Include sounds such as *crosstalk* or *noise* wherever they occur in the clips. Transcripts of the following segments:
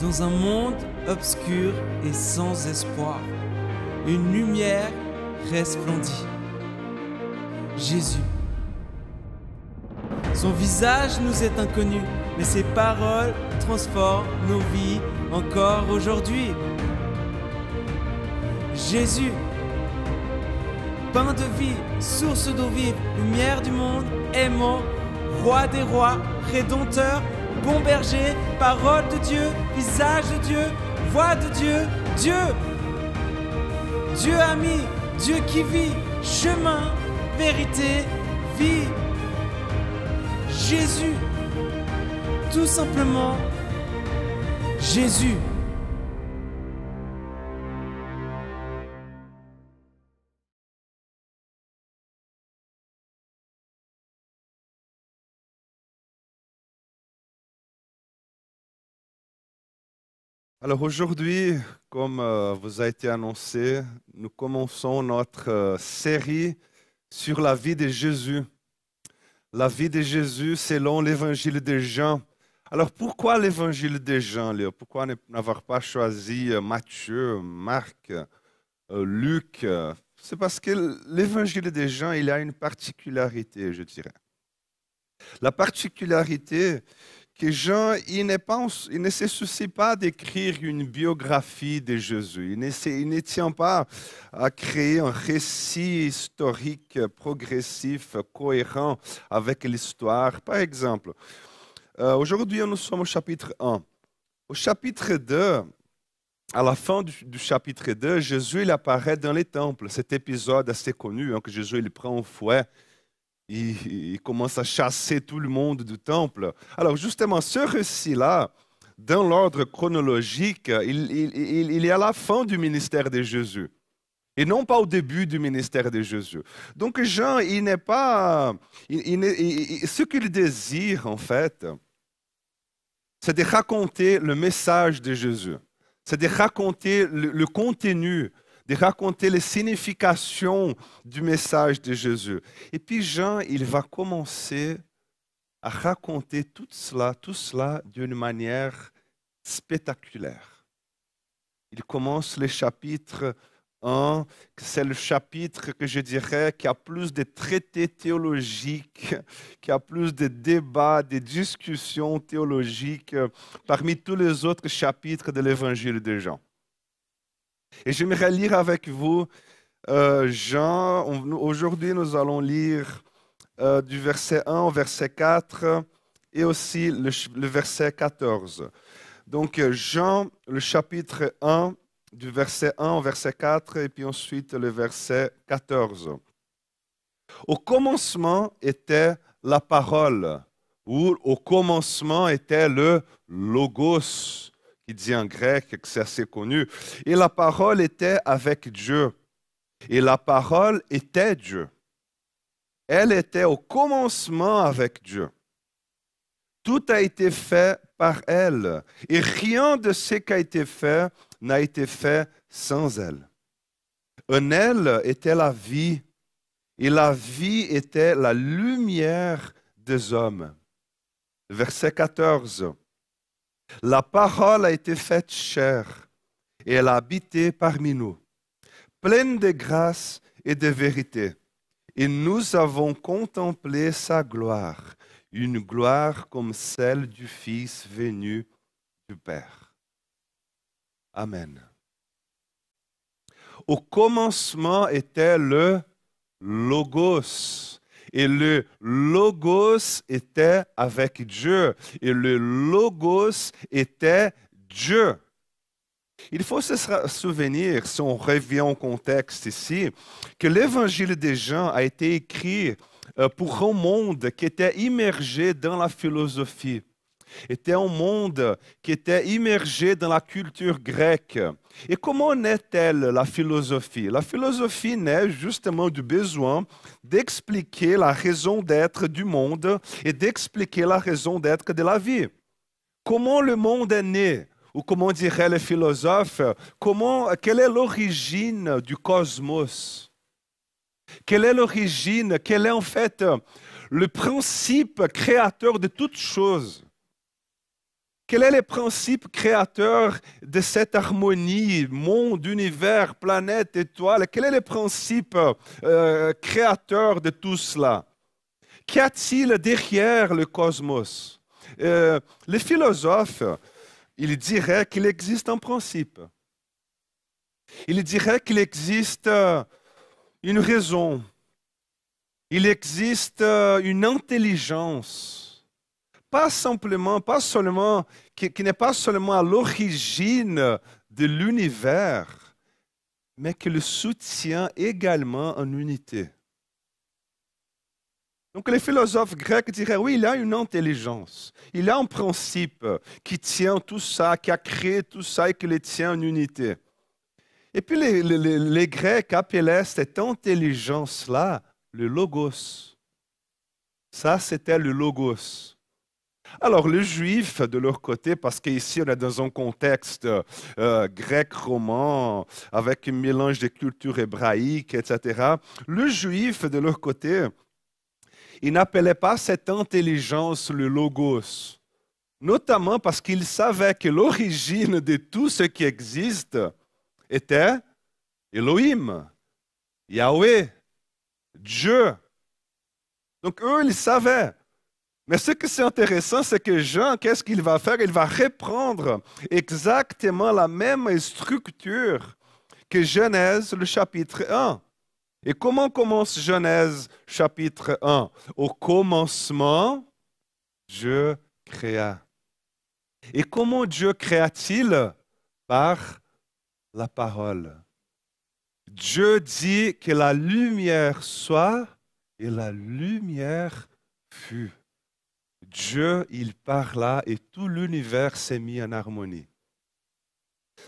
dans un monde obscur et sans espoir, une lumière resplendit. Jésus. Son visage nous est inconnu, mais ses paroles transforment nos vies encore aujourd'hui. Jésus, pain de vie, source d'eau vive, lumière du monde, aimant, roi des rois, rédempteur, bon berger, parole de Dieu, visage de Dieu, voix de Dieu, Dieu. Dieu ami, Dieu qui vit, chemin, vérité, vie. Jésus, tout simplement Jésus. Alors aujourd'hui, comme euh, vous a été annoncé, nous commençons notre euh, série sur la vie de Jésus. La vie de Jésus selon l'évangile de Jean. Alors pourquoi l'évangile de Jean, Léo? Pourquoi n'avoir pas choisi euh, Matthieu, Marc, Luc C'est parce que l'évangile de Jean, il a une particularité, je dirais. La particularité, que Jean, il, pas, il ne se soucie pas d'écrire une biographie de Jésus. Il ne, il ne, tient pas à créer un récit historique progressif, cohérent avec l'histoire. Par exemple, euh, aujourd'hui, nous sommes au chapitre 1. Au chapitre 2, à la fin du, chapitre 2, Jésus il apparaît dans les temples. Cet épisode assez connu, hein, que Jésus il prend un fouet il, commence à chasser tout le monde du temple. Alors justement, ce récit-là, dans l'ordre chronologique, il, est à la fin du ministère de Jésus. Et non pas au début du ministère de Jésus. Donc Jean, il n'est pas... ce qu'il désire, en fait, c'est de raconter le message de Jésus. C'est de raconter le contenu de raconter les significations du message de Jésus. Et puis Jean, il va commencer à raconter tout cela, tout cela d'une manière spectaculaire. Il commence le chapitre 1, c'est le chapitre que je dirais qui a plus de traités théologiques, qui a plus de débats, de discussions théologiques parmi tous les autres chapitres de l'évangile de Jean. Et j'aimerais lire avec vous euh, Jean. Aujourd'hui, nous allons lire euh, du verset 1 au verset 4 et aussi le, le verset 14. Donc, Jean, le chapitre 1, du verset 1 au verset 4 et puis ensuite le verset 14. Au commencement était la parole, ou au commencement était le logos qui dit en grec, que c'est assez connu. Et la parole était avec Dieu. Et la parole était Dieu. Elle était au commencement avec Dieu. Tout a été fait par elle. Et rien de ce qui a été fait n'a été fait sans elle. En elle était la vie. Et la vie était la lumière des hommes. Verset 14. La parole a été faite chair et elle a habité parmi nous, pleine de grâce et de vérité. Et nous avons contemplé sa gloire, une gloire comme celle du Fils venu du Père. Amen. Au commencement était le Logos et le logos était avec Dieu. Et le logos était Dieu. Il faut se souvenir, si on revient au contexte ici, que l'évangile des Jean a été écrit euh, pour un monde qui était immergé dans la philosophie était un monde qui était immergé dans la culture grecque. Et comment naît-elle la philosophie? La philosophie naît justement du besoin d'expliquer la raison d'être du monde et d'expliquer la raison d'être de la vie. Comment le monde est né? Ou comment diraient les philosophes, comment, quelle est l'origine du cosmos? Quelle est l'origine? Quel est en fait le principe créateur de toutes choses? Quel est le principe créateur de cette harmonie, monde, univers, planète, étoile? Quel est le principe euh, créateur de tout cela? Qu'y a-t-il derrière le cosmos? Euh, Les philosophes, ils diraient qu'il existe un principe. Ils diraient qu'il existe une raison. Il existe une intelligence pas simplement, pas seulement, qui, n'est pas seulement à l'origine de l'univers, mais qui le soutient également en unité. Donc les philosophes grecs diraient, oui, il a une intelligence, il a un principe qui tient tout ça, qui a créé tout ça et qui le tient en unité. Et puis les, les Grecs appelaient cette intelligence-là le logos. Ça, c'était le logos. Alors, les Juifs, de leur côté, parce qu'ici on est dans un contexte euh, grec-roman, avec un mélange de cultures hébraïques, etc., les Juifs, de leur côté, ils n'appelaient pas cette intelligence le logos, notamment parce qu'ils savaient que l'origine de tout ce qui existe était Elohim, Yahweh, Dieu. Donc eux, ils savaient. Mais ce qui est intéressant, c'est que Jean, qu'est-ce qu'il va faire? Il va reprendre exactement la même structure que Genèse, le chapitre 1. Et comment commence Genèse, chapitre 1 Au commencement, Dieu créa. Et comment Dieu créa-t-il? Par la parole. Dieu dit que la lumière soit et la lumière fut. Dieu, il parla et tout l'univers s'est mis en harmonie.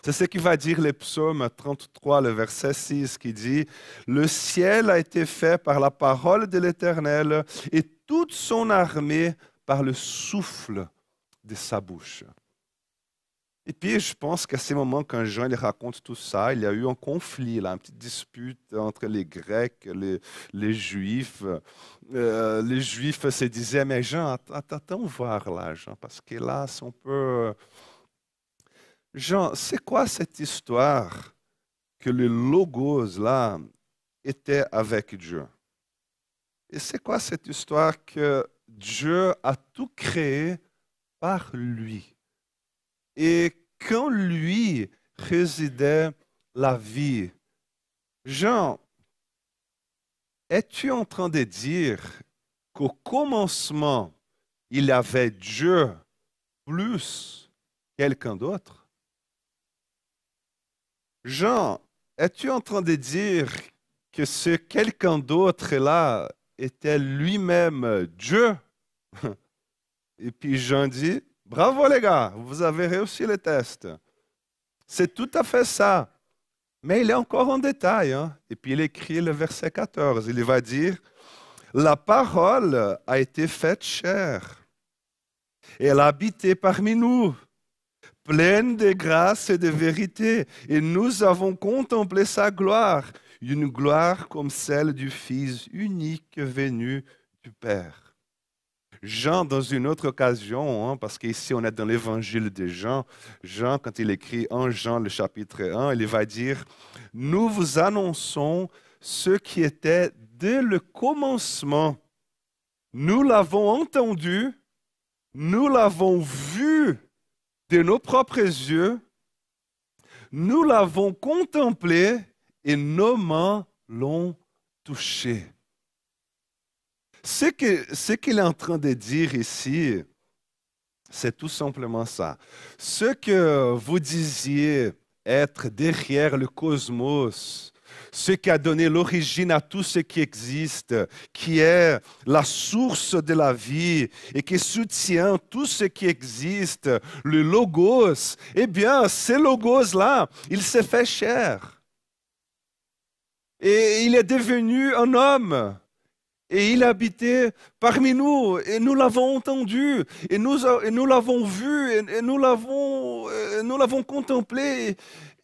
C'est ce qui va dire le psaume 33, le verset 6, qui dit, Le ciel a été fait par la parole de l'Éternel et toute son armée par le souffle de sa bouche. Et puis, je pense qu'à ce moment, quand Jean il raconte tout ça, il y a eu un conflit, là, une petite dispute entre les Grecs, les, les Juifs. Euh, les Juifs se disaient, mais Jean, attends voir là, Jean, parce que là, c'est un peu... Jean, c'est quoi cette histoire que le Logos, là, était avec Dieu? Et c'est quoi cette histoire que Dieu a tout créé par lui? et quand lui résidait la vie. Jean, es-tu en train de dire qu'au commencement, il y avait Dieu plus quelqu'un d'autre? Jean, es-tu en train de dire que ce quelqu'un d'autre-là était lui-même Dieu? *laughs* Et puis Jean dit, Bravo les gars, vous avez réussi le test. C'est tout à fait ça. Mais il est encore en détail. Hein. Et puis il écrit le verset 14. Il va dire, la parole a été faite chair. Elle a habité parmi nous, pleine de grâce et de vérité. Et nous avons contemplé sa gloire, une gloire comme celle du Fils unique venu du Père. Jean, dans une autre occasion, hein, parce qu'ici on est dans l'évangile de Jean, Jean, quand il écrit en Jean le chapitre 1, il va dire, nous vous annonçons ce qui était dès le commencement. Nous l'avons entendu, nous l'avons vu de nos propres yeux, nous l'avons contemplé et nos mains l'ont touché. Ce qu'il est en train de dire ici, c'est tout simplement ça. Ce que vous disiez être derrière le cosmos, ce qui a donné l'origine à tout ce qui existe, qui est la source de la vie et qui soutient tout ce qui existe, le logos, eh bien, ce logos-là, il s'est fait cher. Et il est devenu un homme. Et il habitait parmi nous, et nous l'avons entendu, et nous, l'avons vu, et, nous l'avons, nous l'avons contemplé,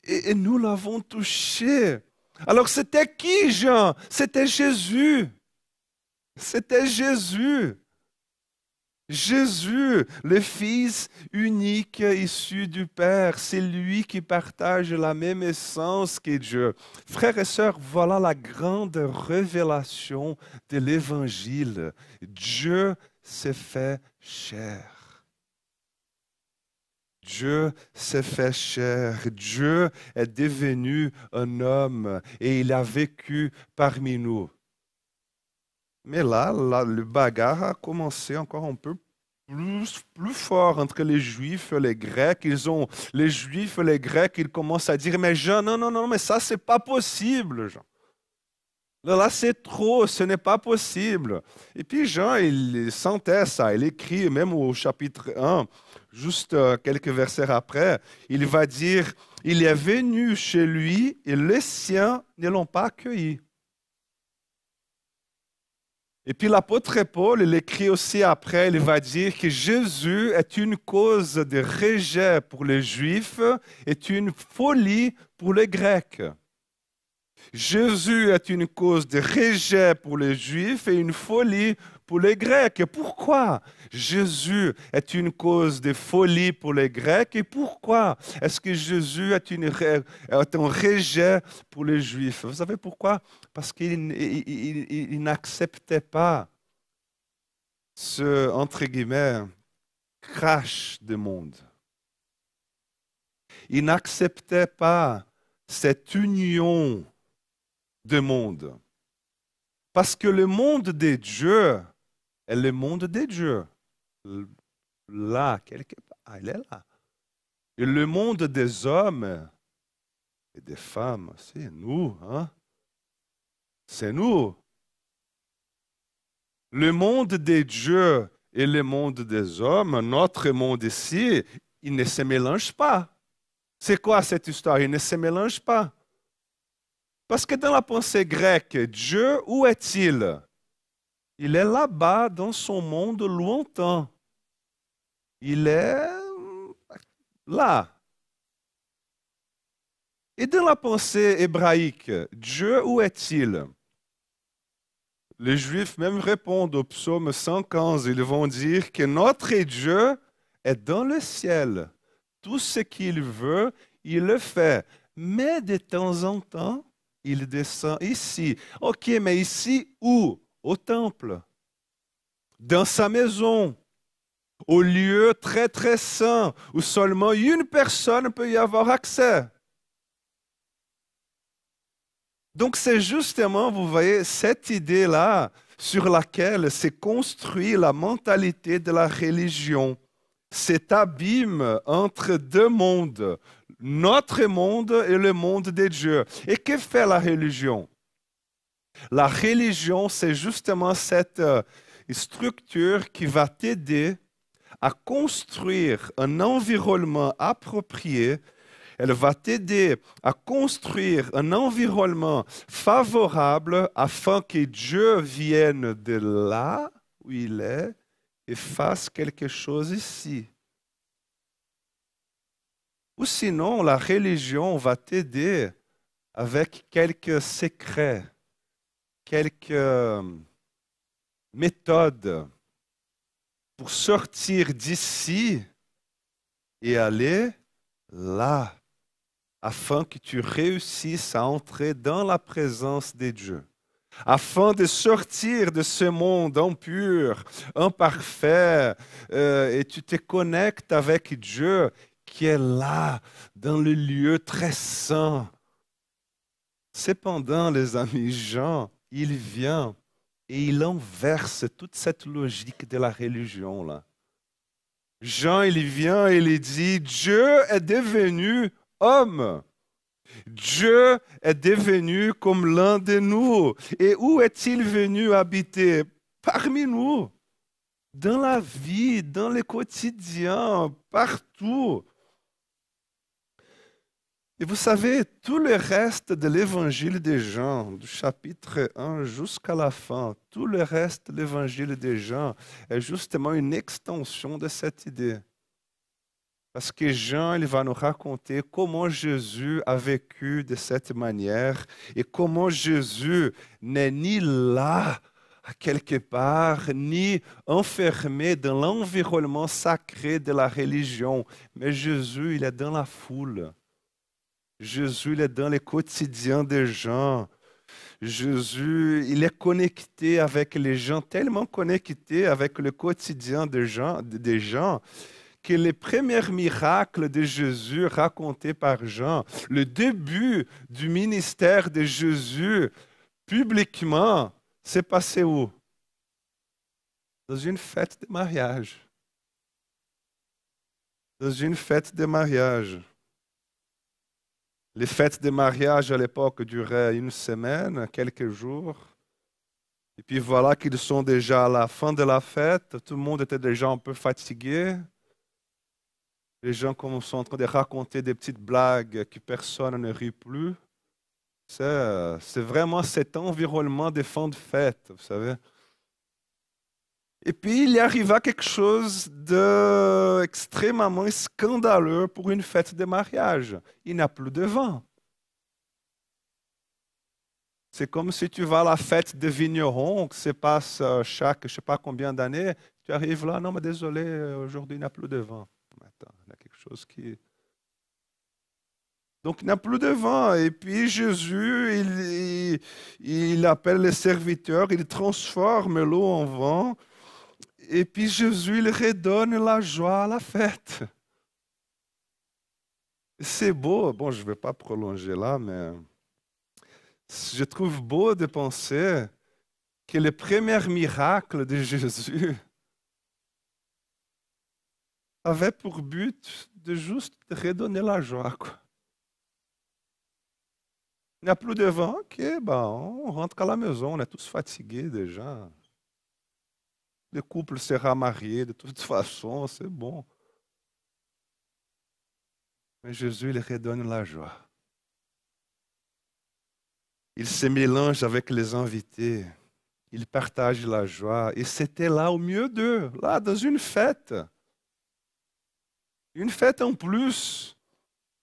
et nous l'avons touché. Alors c'était qui, Jean? C'était Jésus. C'était Jésus. Jésus, le Fils unique issu du Père, c'est lui qui partage la même essence que Dieu. Frères et sœurs, voilà la grande révélation de l'Évangile. Dieu s'est fait chair. Dieu s'est fait chair, Dieu est devenu un homme et il a vécu parmi nous. Mais là, le bagarre a commencé encore un peu plus, plus fort entre les Juifs et les Grecs. Ils ont, les Juifs et les Grecs, ils commencent à dire, mais Jean, non, non, non, mais ça, c'est pas possible, Jean. Là, c'est trop, ce n'est pas possible. Et puis Jean, il sentait ça. Il écrit même au chapitre 1, juste euh, quelques versets après, il va dire, il est venu chez lui et les siens ne l'ont pas accueilli. Et puis l'apôtre Paul, il écrit aussi après, il va dire que Jésus est une cause de rejet pour les Juifs, est une folie pour les Grecs. Jésus est une cause de rejet pour les Juifs et une folie pour les Grecs. pourquoi? Jésus est une cause de folie pour les Grecs et pourquoi est-ce que Jésus est, un rejet pour les Juifs? Vous savez pourquoi? Parce qu'il n'acceptait pas ce, entre guillemets, crash du monde. Il n'acceptait pas cette union du monde. Parce que le monde des dieux est le monde des dieux. Là, quelque part, il est là. Et le monde des hommes et des femmes, c'est nous. Hein? C'est nous. Le monde des dieux et le monde des hommes, notre monde ici, il ne se mélange pas. C'est quoi cette histoire? Il ne se mélange pas. Parce que dans la pensée grecque, Dieu, où est-il? Il est là-bas dans son monde lointain. Il est là. Et dans la pensée hébraïque, Dieu, où est-il? Les Juifs même répondent au psaume 115. Ils vont dire que notre Dieu est dans le ciel. Tout ce qu'il veut, il le fait. Mais de temps en temps, il descend ici. Ok, mais ici où? Au temple. Dans sa maison. Au lieu très très saint où seulement une personne peut y avoir accès. Donc c'est justement, vous voyez, cette idée-là sur laquelle s'est construite la mentalité de la religion. Cet abîme entre deux mondes, notre monde et le monde de Dieu. Et que fait la religion? La religion, c'est justement cette euh, structure qui va t'aider à construire un environnement approprié. Elle va t'aider à construire un environnement favorable afin que Dieu vienne de là où il est et fasse quelque chose ici. Ou sinon, la religion va t'aider avec quelques secrets, quelques méthodes pour sortir d'ici et aller là, afin que tu réussisses à entrer dans la présence de Dieu, afin de sortir de ce monde impur, imparfait, euh, et tu te connectes avec Dieu qui est là, dans le lieu très saint. Cependant, les amis, Jean, il vient et il inverse toute cette logique de la religion là. Jean, il vient et il dit, Dieu est devenu homme. Dieu est devenu comme l'un de nous. Et où est-il venu habiter? Parmi nous, dans la vie, dans le quotidien, partout. Et vous savez, tout le reste de l'évangile des Jean, du chapitre 1 jusqu'à la fin, tout le reste de l'évangile des Jean est justement une extension de cette idée. Parce que Jean, il va nous raconter comment Jésus a vécu de cette manière et comment Jésus n'est ni là quelque part, ni enfermé dans l'environnement sacré de la religion. Mais Jésus, il est dans la foule. Jésus, il est dans les quotidiens des gens. Jésus, il est connecté avec les gens, tellement connecté avec le quotidien des gens, des gens que les premiers miracles de Jésus racontés par Jean, le début du ministère de Jésus publiquement, s'est passé où? Dans une fête de mariage. Dans une fête de mariage. Les fêtes de mariage à l'époque duraient une semaine, quelques jours. Et puis voilà qu'ils sont déjà à la fin de la fête. Tout le monde était déjà un peu fatigué. Les gens sont en train de raconter des petites blagues que personne ne rit plus. C'est vraiment cet environnement de fin de fête, vous savez. Et puis, il arriva quelque chose d'extrêmement scandaleux pour une fête de mariage. Il n'y a plus de vin. C'est comme si tu vas à la fête de vigneron, qui se passe euh, chaque, je ne sais pas combien d'années. Tu arrives là, non, mais désolé, aujourd'hui, il n'y a plus de vin. Attends, il y a quelque chose qui... Donc, il n'y a plus de vin. Et puis, Jésus, il, il appelle les serviteurs, il transforme l'eau en vin. Et puis Jésus, il redonne la joie à la fête. C'est beau, bon, je ne vais pas prolonger là, mais je trouve beau de penser que le premier miracle de Jésus avait pour but de juste redonner la joie. Il n'y a plus de vent, ok, ben, on rentre à la maison, on est tous fatigués déjà. Le couple sera marié de toute *laughs* façon, c'est bon. Mais Jésus, il redonne la joie. Il se mélange avec les invités. Il partage la joie. Et c'était là au mieux d'eux, là dans une fête. Une fête en plus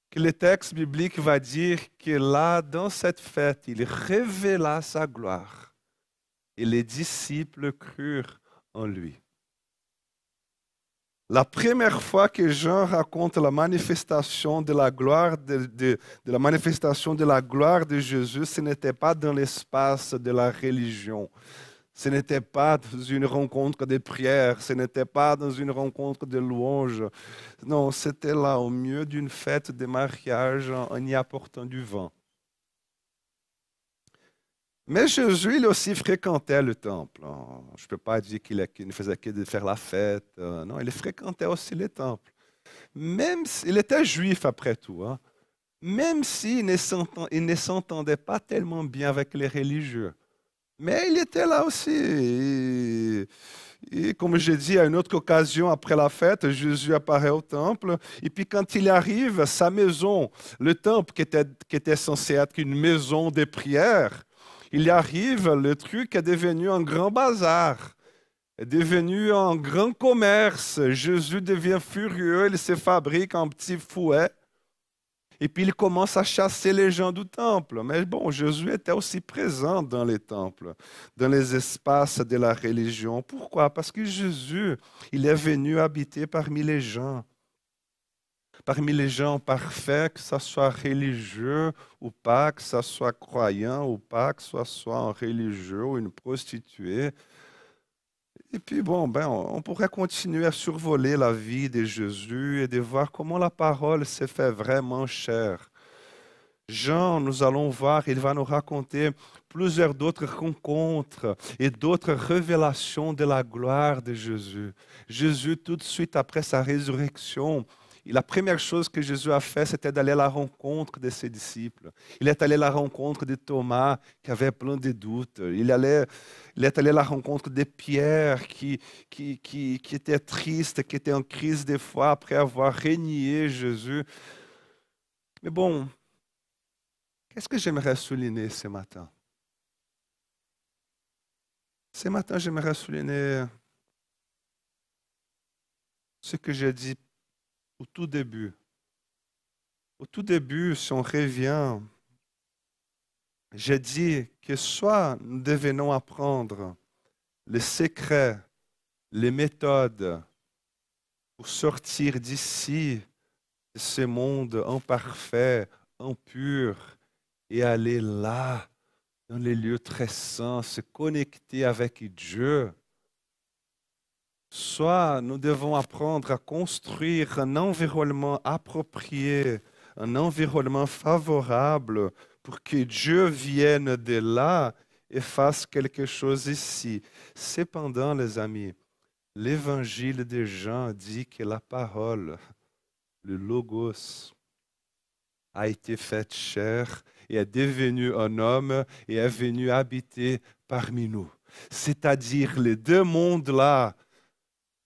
que le texte biblique va dire que là, dans cette fête, il révéla sa gloire. Et les disciples crurent en lui. La première fois que Jean raconte la manifestation de la gloire de, la manifestation de la gloire de Jésus, ce n'était pas dans l'espace de la religion. Ce n'était pas dans une rencontre de prière, ce n'était pas dans une rencontre de louange. Non, c'était là au milieu d'une fête de mariage en y apportant du vin. Mais Jésus, il aussi fréquentait le temple. Je ne peux pas dire qu'il ne faisait que de faire la fête. Euh, non, il fréquentait aussi le temple. Même s'il était juif après tout, hein. même s'il ne s'entendait pas tellement bien avec les religieux. Mais il était là aussi. Et, comme j'ai dit, à une autre occasion, après la fête, Jésus apparaît au temple. Et puis quand il arrive, sa maison, le temple qui était, qui était censé être une maison de prière, il arrive, le truc est devenu un grand bazar, est devenu un grand commerce. Jésus devient furieux, il se fabrique un petit fouet. Et puis il commence à chasser les gens du temple. Mais bon, Jésus était aussi présent dans les temples, dans les espaces de la religion. Pourquoi? Parce que Jésus, il est venu habiter parmi les gens parmi les gens parfaits, que ce soit religieux ou pas, que ce soit croyant ou pas, que ce soit un religieux ou une prostituée. Et puis, bon, ben, on pourrait continuer à survoler la vie de Jésus et de voir comment la parole s'est fait vraiment chère. Jean, nous allons voir, il va nous raconter plusieurs d'autres rencontres et d'autres révélations de la gloire de Jésus. Jésus, tout de suite après sa résurrection, et la première chose que Jésus a fait, c'était d'aller à la rencontre de ses disciples. Il est allé à la rencontre de Thomas, qui avait plein de doutes. Il, il est allé à la rencontre de Pierre, qui, qui, qui, était triste, qui était en crise de foi après avoir régné Jésus. Mais bon, qu'est-ce que j'aimerais souligner ce matin? Ce matin, j'aimerais souligner ce que j'ai dit tout début. Au tout début, si on revient, j'ai dit que soit nous devenons apprendre les secrets, les méthodes pour sortir d'ici, de ce monde imparfait, impur, et aller là, dans les lieux très saints, se connecter avec Dieu. Soit nous devons apprendre à construire un environnement approprié, un environnement favorable pour que Dieu vienne de là et fasse quelque chose ici. Cependant, les amis, l'évangile des gens dit que la parole, le logos, a été faite chair et est devenu un homme et est venu habiter parmi nous. C'est-à-dire les deux mondes-là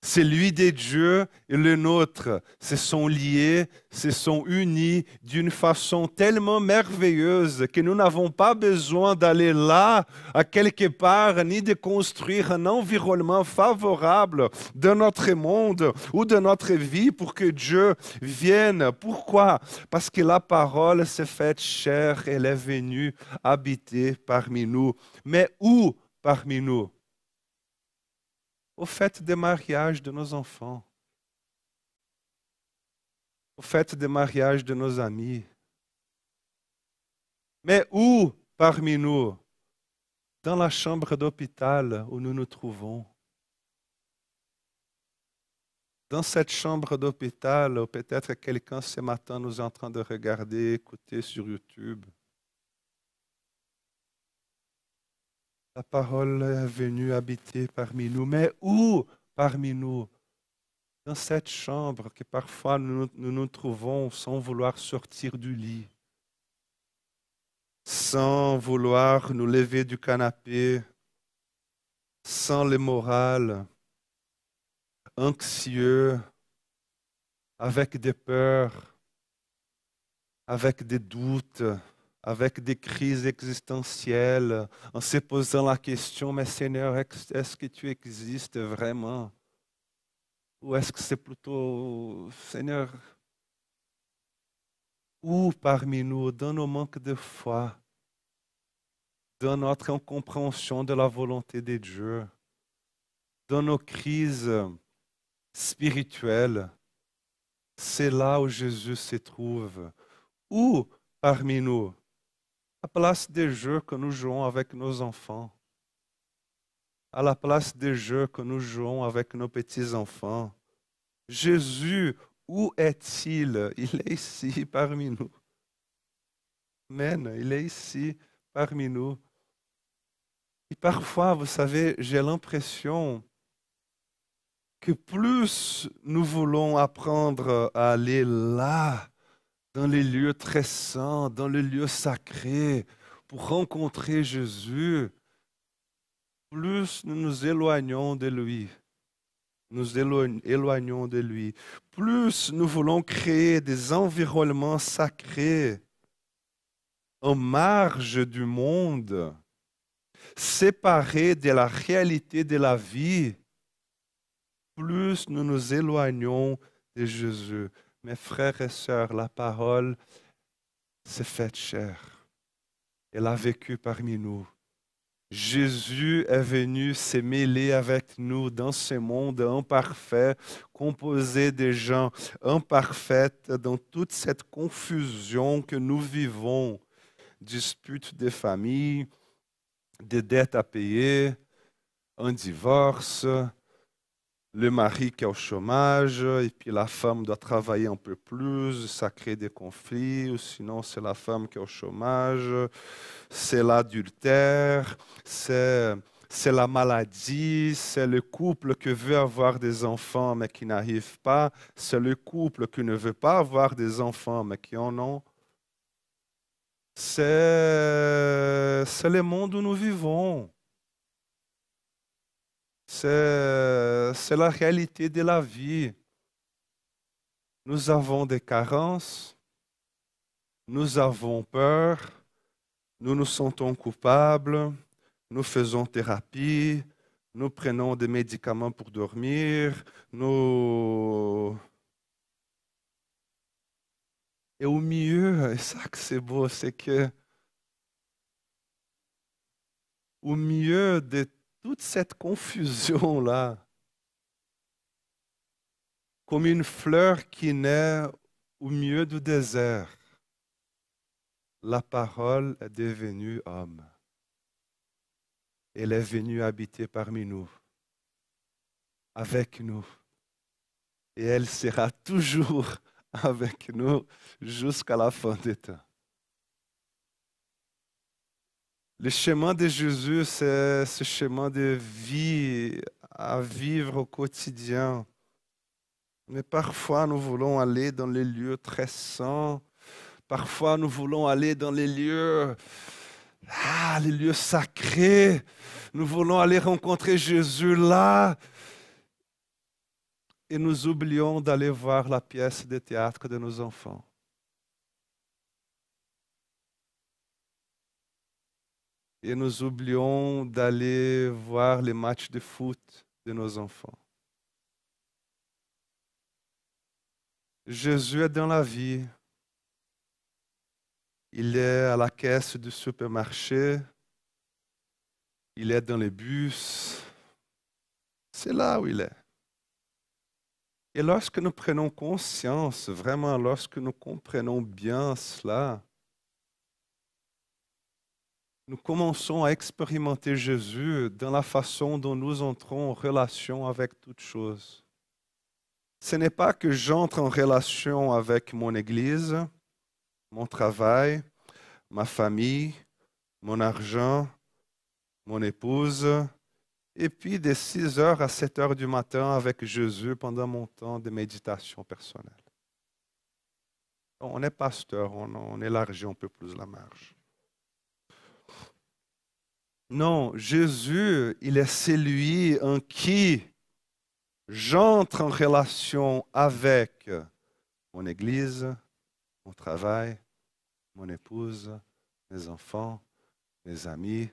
celui des dieux et le nôtre se sont liés, se sont unis d'une façon tellement merveilleuse que nous n'avons pas besoin d'aller là, à quelque part, ni de construire un environnement favorable de notre monde ou de notre vie pour que Dieu vienne. Pourquoi? Parce que la parole s'est faite chair, elle est venue habiter parmi nous. Mais où parmi nous? Au fait des mariages de nos enfants, au fait des mariages de nos amis. Mais où parmi nous Dans la chambre d'hôpital où nous nous trouvons? Dans cette chambre d'hôpital, peut-être quelqu'un ce matin nous est en train de regarder, écouter sur YouTube. La parole est venue habiter parmi nous. Mais où parmi nous? Dans cette chambre que parfois nous nous, trouvons sans vouloir sortir du lit, sans vouloir nous lever du canapé, sans le moral, anxieux, avec des peurs, avec des doutes avec des crises existentielles, en se posant la question, mais Seigneur, est-ce que tu existes vraiment? Ou est-ce que c'est plutôt, Seigneur, où parmi nous, dans nos manques de foi, dans notre incompréhension de la volonté de Dieu, dans nos crises spirituelles, c'est là où Jésus se trouve. Où parmi nous la place des jeux que nous jouons avec nos enfants, à la place des jeux que nous jouons avec nos petits-enfants. Jésus, où est-il? Il est ici *laughs* parmi nous. Amen, il est ici parmi nous. Et parfois, vous savez, j'ai l'impression que plus nous voulons apprendre à aller là, dans les lieux très saints, dans les lieux sacrés, pour rencontrer Jésus, plus nous nous éloignons de lui. Nous éloignons de lui. Plus nous voulons créer des environnements sacrés en marge du monde, séparés de la réalité de la vie, plus nous nous éloignons de Jésus. Mes frères et sœurs, la parole s'est faite chair. Elle a vécu parmi nous. Jésus est venu se mêler avec nous dans ce monde imparfait, composé de gens imparfaits, dans toute cette confusion que nous vivons, disputes de famille, des dettes à payer, un divorce, le mari qui est au chômage et puis la femme doit travailler un peu plus, ça crée des conflits, ou sinon c'est la femme qui est au chômage, c'est l'adultère, c'est, c'est la maladie, c'est le couple qui veut avoir des enfants mais qui n'arrive pas, c'est le couple qui ne veut pas avoir des enfants mais qui en ont. C'est, c'est le monde où nous vivons. C'est la réalité de la vie. Nous avons des carences, nous avons peur, nous nous sentons coupables, nous faisons thérapie, nous prenons des médicaments pour dormir, nous... Et au mieux, et ça que c'est beau, c'est que au mieux de toute cette confusion-là, comme une fleur qui naît au milieu du désert, la parole est devenue homme. Elle est venue habiter parmi nous, avec nous. Et elle sera toujours *laughs* avec nous jusqu'à la fin des temps. Le chemin de Jésus, c'est ce chemin de vie à vivre au quotidien. Mais parfois, nous voulons aller dans les lieux très saints. Parfois, nous voulons aller dans les lieux, ah, les lieux sacrés. Nous voulons aller rencontrer Jésus là. Et nous oublions d'aller voir la pièce de théâtre de nos enfants. Et nous oublions d'aller voir les matchs de foot de nos enfants. Jésus est dans la vie. Il est à la caisse du supermarché. Il est dans les bus. C'est là où il est. Et lorsque nous prenons conscience, vraiment lorsque nous comprenons bien cela, nous commençons à expérimenter Jésus dans la façon dont nous entrons en relation avec toutes choses. Ce n'est pas que j'entre en relation avec mon Église, mon travail, ma famille, mon argent, mon épouse, et puis de 6 heures à 7 heures du matin avec Jésus pendant mon temps de méditation personnelle. On est pasteur, on, on élargit un peu plus la marge. Non, Jésus, il est celui en qui j'entre en relation avec mon Église, mon travail, mon épouse, mes enfants, mes amis.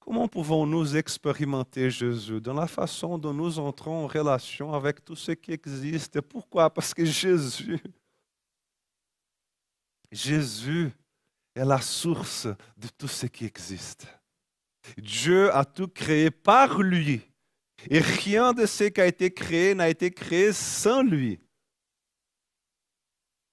Comment pouvons-nous expérimenter Jésus dans la façon dont nous entrons en relation avec tout ce qui existe? Pourquoi? Parce que Jésus, Jésus est la source de tout ce qui existe. Dieu a tout créé par lui. Et rien de ce qui a été créé n'a été créé sans lui.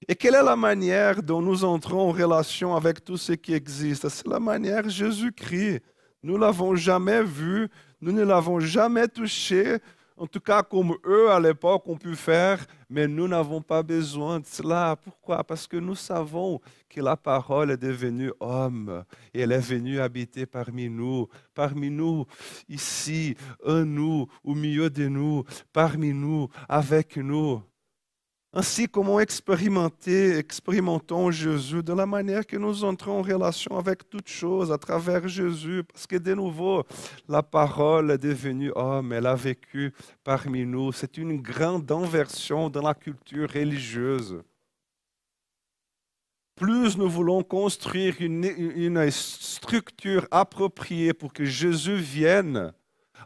Et quelle est la manière dont nous entrons en relation avec tout ce qui existe? C'est la manière Jésus-Christ. Nous l'avons jamais vu, nous ne l'avons jamais touché, en tout cas comme eux à l'époque ont pu faire, mais nous n'avons pas besoin de cela. Pourquoi? Parce que nous savons que la parole est devenue homme et elle est venue habiter parmi nous, parmi nous, ici, en nous, au milieu de nous, parmi nous, avec nous. Ainsi, comment expérimenter, expérimentons Jésus de la manière que nous entrons en relation avec toutes choses à travers Jésus, parce que de nouveau, la parole est devenue homme, elle a vécu parmi nous. C'est une grande inversion dans la culture religieuse. Plus nous voulons construire une, une structure appropriée pour que Jésus vienne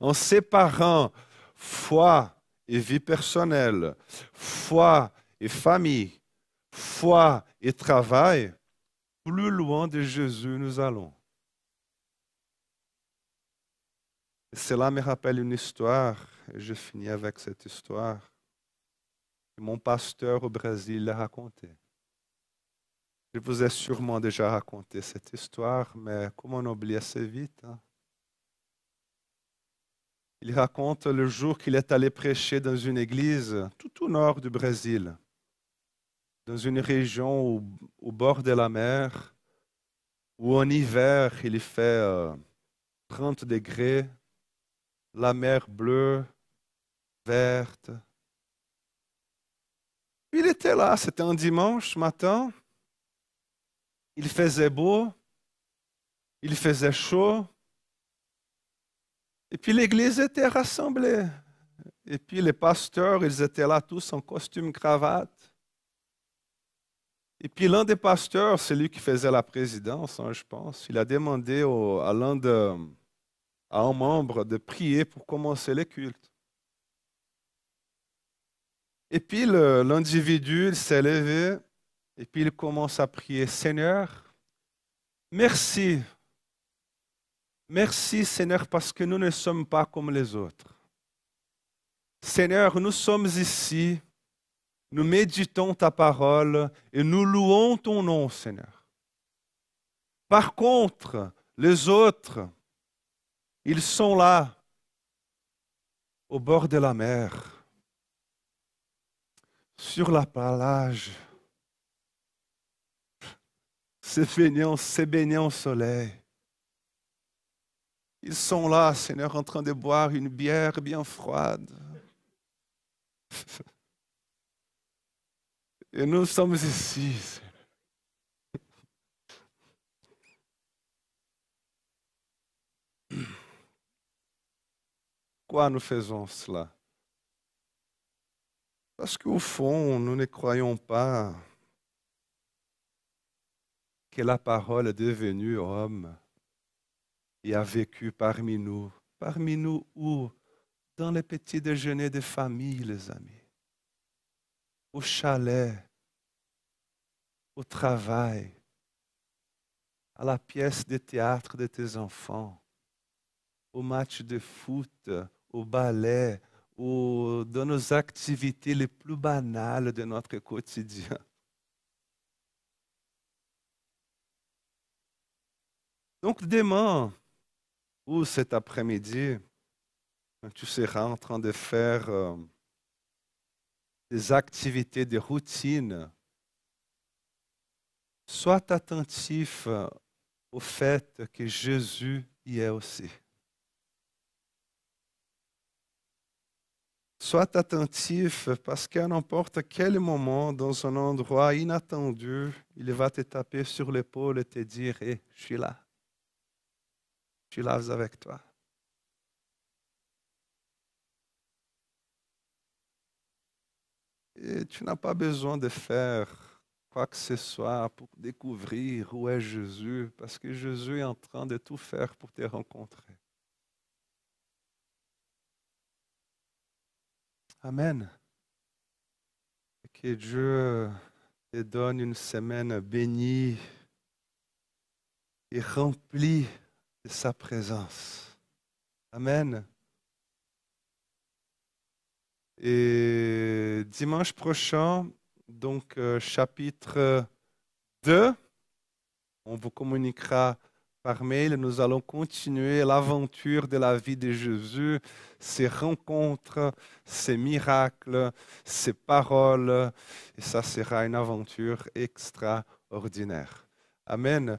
en séparant foi et vie personnelle, foi et famille, foi et travail, plus loin de Jésus nous allons. cela me rappelle une histoire, et je finis avec cette histoire, que mon pasteur au Brésil a racontée. Je vous ai sûrement déjà raconté cette histoire, mais comment on oublie assez vite hein? Il raconte le jour qu'il est allé prêcher dans une église tout au nord du Brésil, dans une région au, bord de la mer, où en hiver il fait 30 euh, degrés, la mer bleue, verte. Il était là, c'était un dimanche matin, il faisait beau, il faisait chaud, et puis l'église était rassemblée. Et puis les pasteurs, ils étaient là tous en costume cravate. Et puis l'un des pasteurs, celui qui faisait la présidence, hein, je pense, il a demandé à à un membre de prier pour commencer le culte. Et puis l'individu s'est levé et puis il commence à prier, Seigneur, merci Merci Seigneur parce que nous ne sommes pas comme les autres. Seigneur, nous sommes ici, nous méditons ta parole et nous louons ton nom, Seigneur. Par contre, les autres, ils sont là, au bord de la mer, sur la plage, se baignant, se baignant au soleil. Ils sont là, Seigneur, en train de boire une bière bien froide. *laughs* Et nous sommes ici. Pourquoi nous faisons cela? Parce qu'au fond, nous ne croyons pas que la parole est devenue homme et a vécu parmi nous. Parmi nous où Dans les petits déjeuners de famille, les amis. Au chalet, au travail, à la pièce de théâtre de tes enfants, au match de foot, au ballet, ou dans nos activités les plus banales de notre quotidien. Donc demain, ou cet après-midi, tu seras en train de faire euh, des activités de routine, sois attentif euh, au fait que Jésus y est aussi. Sois attentif parce qu'à n'importe quel moment, dans un endroit inattendu, il va te taper sur l'épaule et te dire je suis là. Je suis là avec toi. Et tu n'as pas besoin de faire quoi que ce soit pour découvrir où est Jésus, parce que Jésus est en train de tout faire pour te rencontrer. Amen. Que Dieu te donne une semaine bénie et remplie de sa présence. Amen. Et dimanche prochain, donc euh, chapitre 2, on vous communiquera par mail, nous allons continuer l'aventure de la vie de Jésus, ses rencontres, ses miracles, ses paroles. Et ça sera une aventure extraordinaire. Amen.